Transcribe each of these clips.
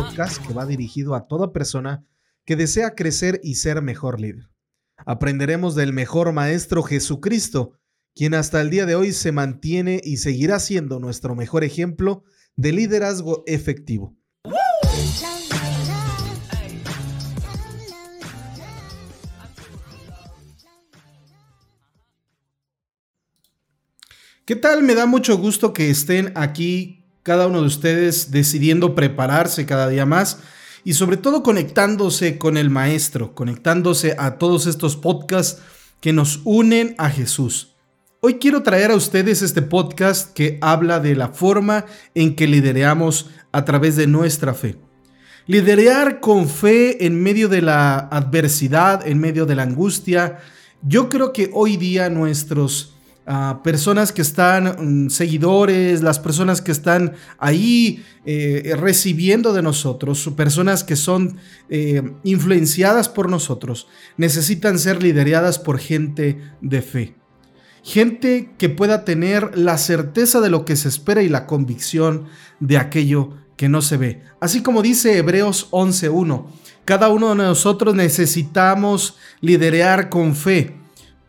podcast que va dirigido a toda persona que desea crecer y ser mejor líder. Aprenderemos del mejor maestro Jesucristo, quien hasta el día de hoy se mantiene y seguirá siendo nuestro mejor ejemplo de liderazgo efectivo. ¿Qué tal? Me da mucho gusto que estén aquí cada uno de ustedes decidiendo prepararse cada día más y sobre todo conectándose con el Maestro, conectándose a todos estos podcasts que nos unen a Jesús. Hoy quiero traer a ustedes este podcast que habla de la forma en que lideramos a través de nuestra fe. Liderear con fe en medio de la adversidad, en medio de la angustia. Yo creo que hoy día nuestros personas que están, mm, seguidores, las personas que están ahí eh, recibiendo de nosotros, personas que son eh, influenciadas por nosotros, necesitan ser lideradas por gente de fe. Gente que pueda tener la certeza de lo que se espera y la convicción de aquello que no se ve. Así como dice Hebreos 11.1, cada uno de nosotros necesitamos liderear con fe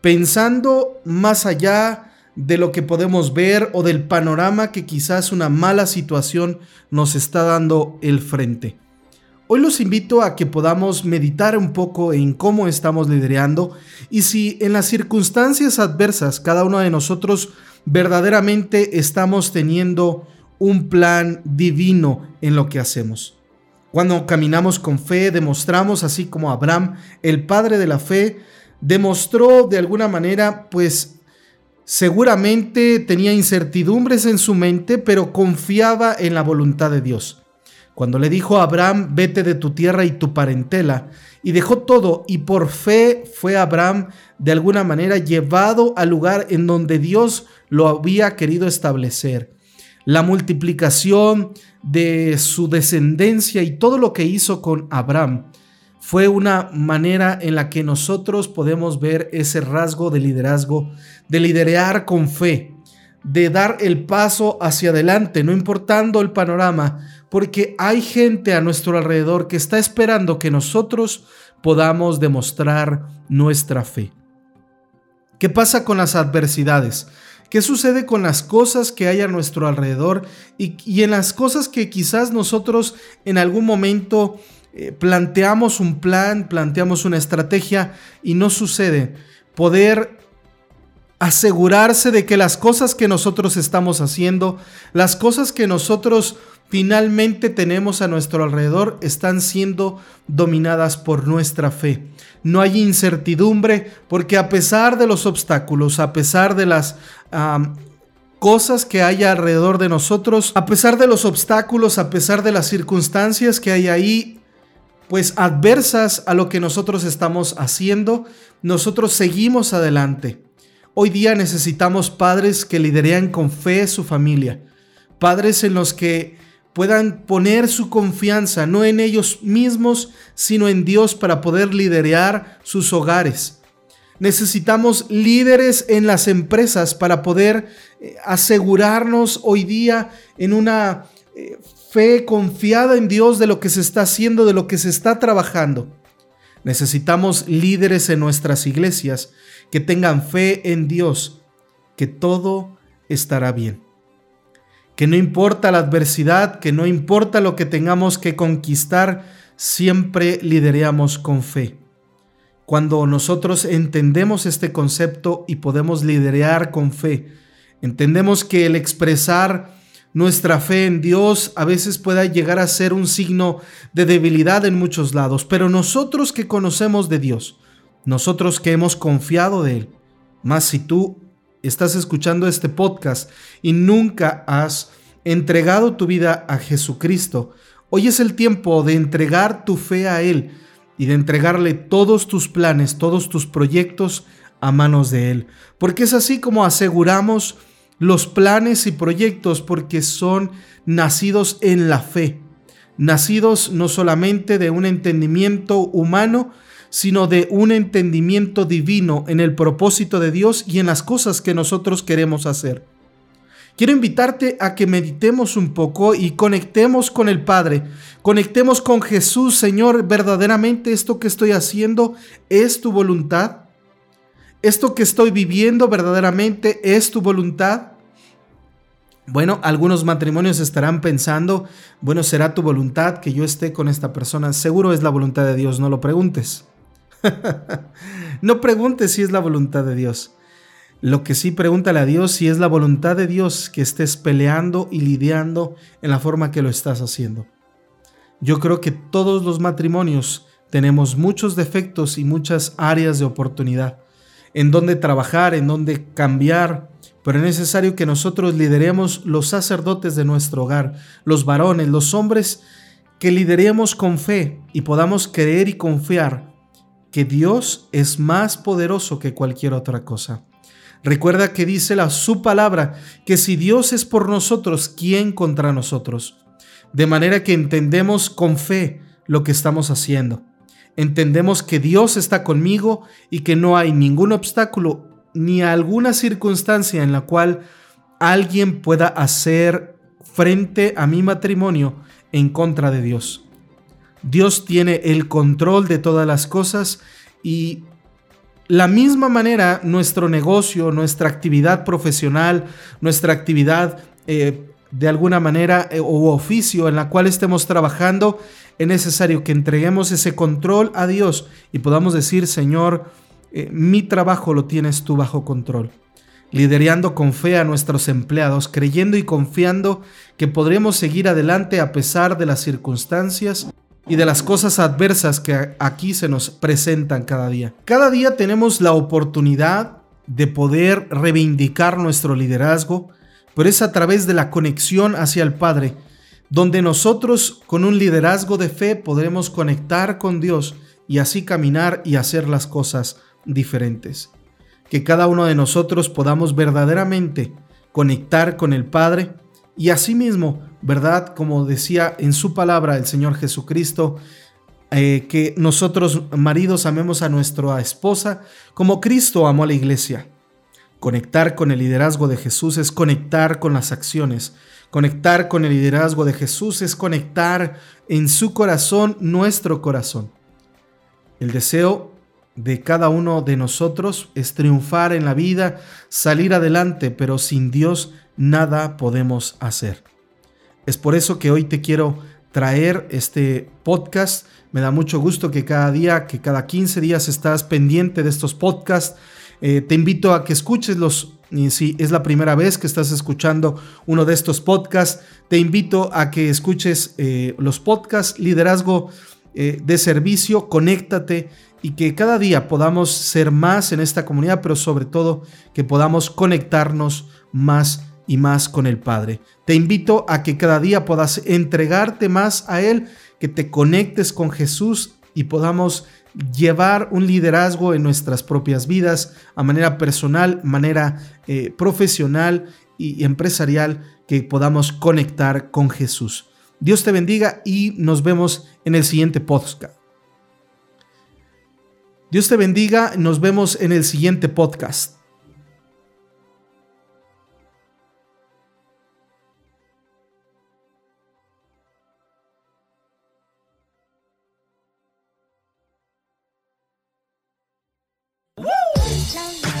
pensando más allá de lo que podemos ver o del panorama que quizás una mala situación nos está dando el frente. Hoy los invito a que podamos meditar un poco en cómo estamos liderando y si en las circunstancias adversas cada uno de nosotros verdaderamente estamos teniendo un plan divino en lo que hacemos. Cuando caminamos con fe, demostramos, así como Abraham, el padre de la fe, demostró de alguna manera, pues seguramente tenía incertidumbres en su mente, pero confiaba en la voluntad de Dios. Cuando le dijo a Abraham, vete de tu tierra y tu parentela, y dejó todo, y por fe fue Abraham de alguna manera llevado al lugar en donde Dios lo había querido establecer. La multiplicación de su descendencia y todo lo que hizo con Abraham fue una manera en la que nosotros podemos ver ese rasgo de liderazgo, de liderear con fe, de dar el paso hacia adelante, no importando el panorama, porque hay gente a nuestro alrededor que está esperando que nosotros podamos demostrar nuestra fe. ¿Qué pasa con las adversidades? ¿Qué sucede con las cosas que hay a nuestro alrededor y, y en las cosas que quizás nosotros en algún momento eh, planteamos un plan, planteamos una estrategia y no sucede. Poder asegurarse de que las cosas que nosotros estamos haciendo, las cosas que nosotros finalmente tenemos a nuestro alrededor están siendo dominadas por nuestra fe. No hay incertidumbre porque a pesar de los obstáculos, a pesar de las cosas que hay alrededor de nosotros, a pesar de los obstáculos, a pesar de las circunstancias que hay ahí, pues adversas a lo que nosotros estamos haciendo, nosotros seguimos adelante. Hoy día necesitamos padres que liderean con fe su familia, padres en los que puedan poner su confianza no en ellos mismos, sino en Dios para poder liderear sus hogares. Necesitamos líderes en las empresas para poder eh, asegurarnos hoy día en una eh, fe confiada en Dios de lo que se está haciendo, de lo que se está trabajando. Necesitamos líderes en nuestras iglesias que tengan fe en Dios, que todo estará bien. Que no importa la adversidad, que no importa lo que tengamos que conquistar, siempre lidereamos con fe. Cuando nosotros entendemos este concepto y podemos liderear con fe, entendemos que el expresar nuestra fe en Dios a veces pueda llegar a ser un signo de debilidad en muchos lados, pero nosotros que conocemos de Dios, nosotros que hemos confiado de Él, más si tú estás escuchando este podcast y nunca has entregado tu vida a Jesucristo, hoy es el tiempo de entregar tu fe a Él y de entregarle todos tus planes, todos tus proyectos a manos de Él, porque es así como aseguramos los planes y proyectos porque son nacidos en la fe, nacidos no solamente de un entendimiento humano, sino de un entendimiento divino en el propósito de Dios y en las cosas que nosotros queremos hacer. quiero invitarte a que meditemos un poco y conectemos con el Padre, conectemos con Jesús, Señor, verdaderamente esto que estoy haciendo es tu voluntad. Esto que estoy viviendo verdaderamente es tu voluntad. Bueno, algunos matrimonios estarán pensando, bueno, será tu voluntad que yo esté con esta persona. Seguro es la voluntad de Dios, no lo preguntes. no preguntes si es la voluntad de Dios. Lo que sí pregúntale a Dios si es la voluntad de Dios que estés peleando y lidiando en la forma que lo estás haciendo. Yo creo que todos los matrimonios tenemos muchos defectos y muchas áreas de oportunidad en donde trabajar, en donde cambiar, pero es necesario que nosotros lideremos los sacerdotes de nuestro hogar, los varones, los hombres, que lideremos con fe y podamos creer y confiar que Dios es más poderoso que cualquier otra cosa. Recuerda que dice la, su palabra que si Dios es por nosotros, ¿quién contra nosotros? De manera que entendemos con fe lo que estamos haciendo. Entendemos que Dios está conmigo y que no hay ningún obstáculo ni alguna circunstancia en la cual alguien pueda hacer frente a mi matrimonio en contra de Dios. Dios tiene el control de todas las cosas y la misma manera, nuestro negocio, nuestra actividad profesional, nuestra actividad eh, de alguna manera eh, o oficio en la cual estemos trabajando, es necesario que entreguemos ese control a Dios y podamos decir, Señor, eh, mi trabajo lo tienes tú bajo control. Liderando con fe a nuestros empleados, creyendo y confiando que podremos seguir adelante a pesar de las circunstancias y de las cosas adversas que aquí se nos presentan cada día. Cada día tenemos la oportunidad de poder reivindicar nuestro liderazgo, pero es a través de la conexión hacia el Padre, donde nosotros con un liderazgo de fe podremos conectar con Dios y así caminar y hacer las cosas diferentes. Que cada uno de nosotros podamos verdaderamente conectar con el Padre y asimismo, ¿verdad? Como decía en su palabra el Señor Jesucristo, eh, que nosotros maridos amemos a nuestra esposa como Cristo amó a la iglesia. Conectar con el liderazgo de Jesús es conectar con las acciones. Conectar con el liderazgo de Jesús es conectar en su corazón nuestro corazón. El deseo de cada uno de nosotros es triunfar en la vida, salir adelante, pero sin Dios nada podemos hacer. Es por eso que hoy te quiero traer este podcast. Me da mucho gusto que cada día, que cada 15 días estás pendiente de estos podcasts. Eh, te invito a que escuches los, si es la primera vez que estás escuchando uno de estos podcasts, te invito a que escuches eh, los podcasts Liderazgo eh, de Servicio, conéctate y que cada día podamos ser más en esta comunidad, pero sobre todo que podamos conectarnos más y más con el Padre. Te invito a que cada día puedas entregarte más a Él, que te conectes con Jesús y podamos llevar un liderazgo en nuestras propias vidas a manera personal, manera eh, profesional y empresarial, que podamos conectar con Jesús. Dios te bendiga y nos vemos en el siguiente podcast. Dios te bendiga, nos vemos en el siguiente podcast. 浪。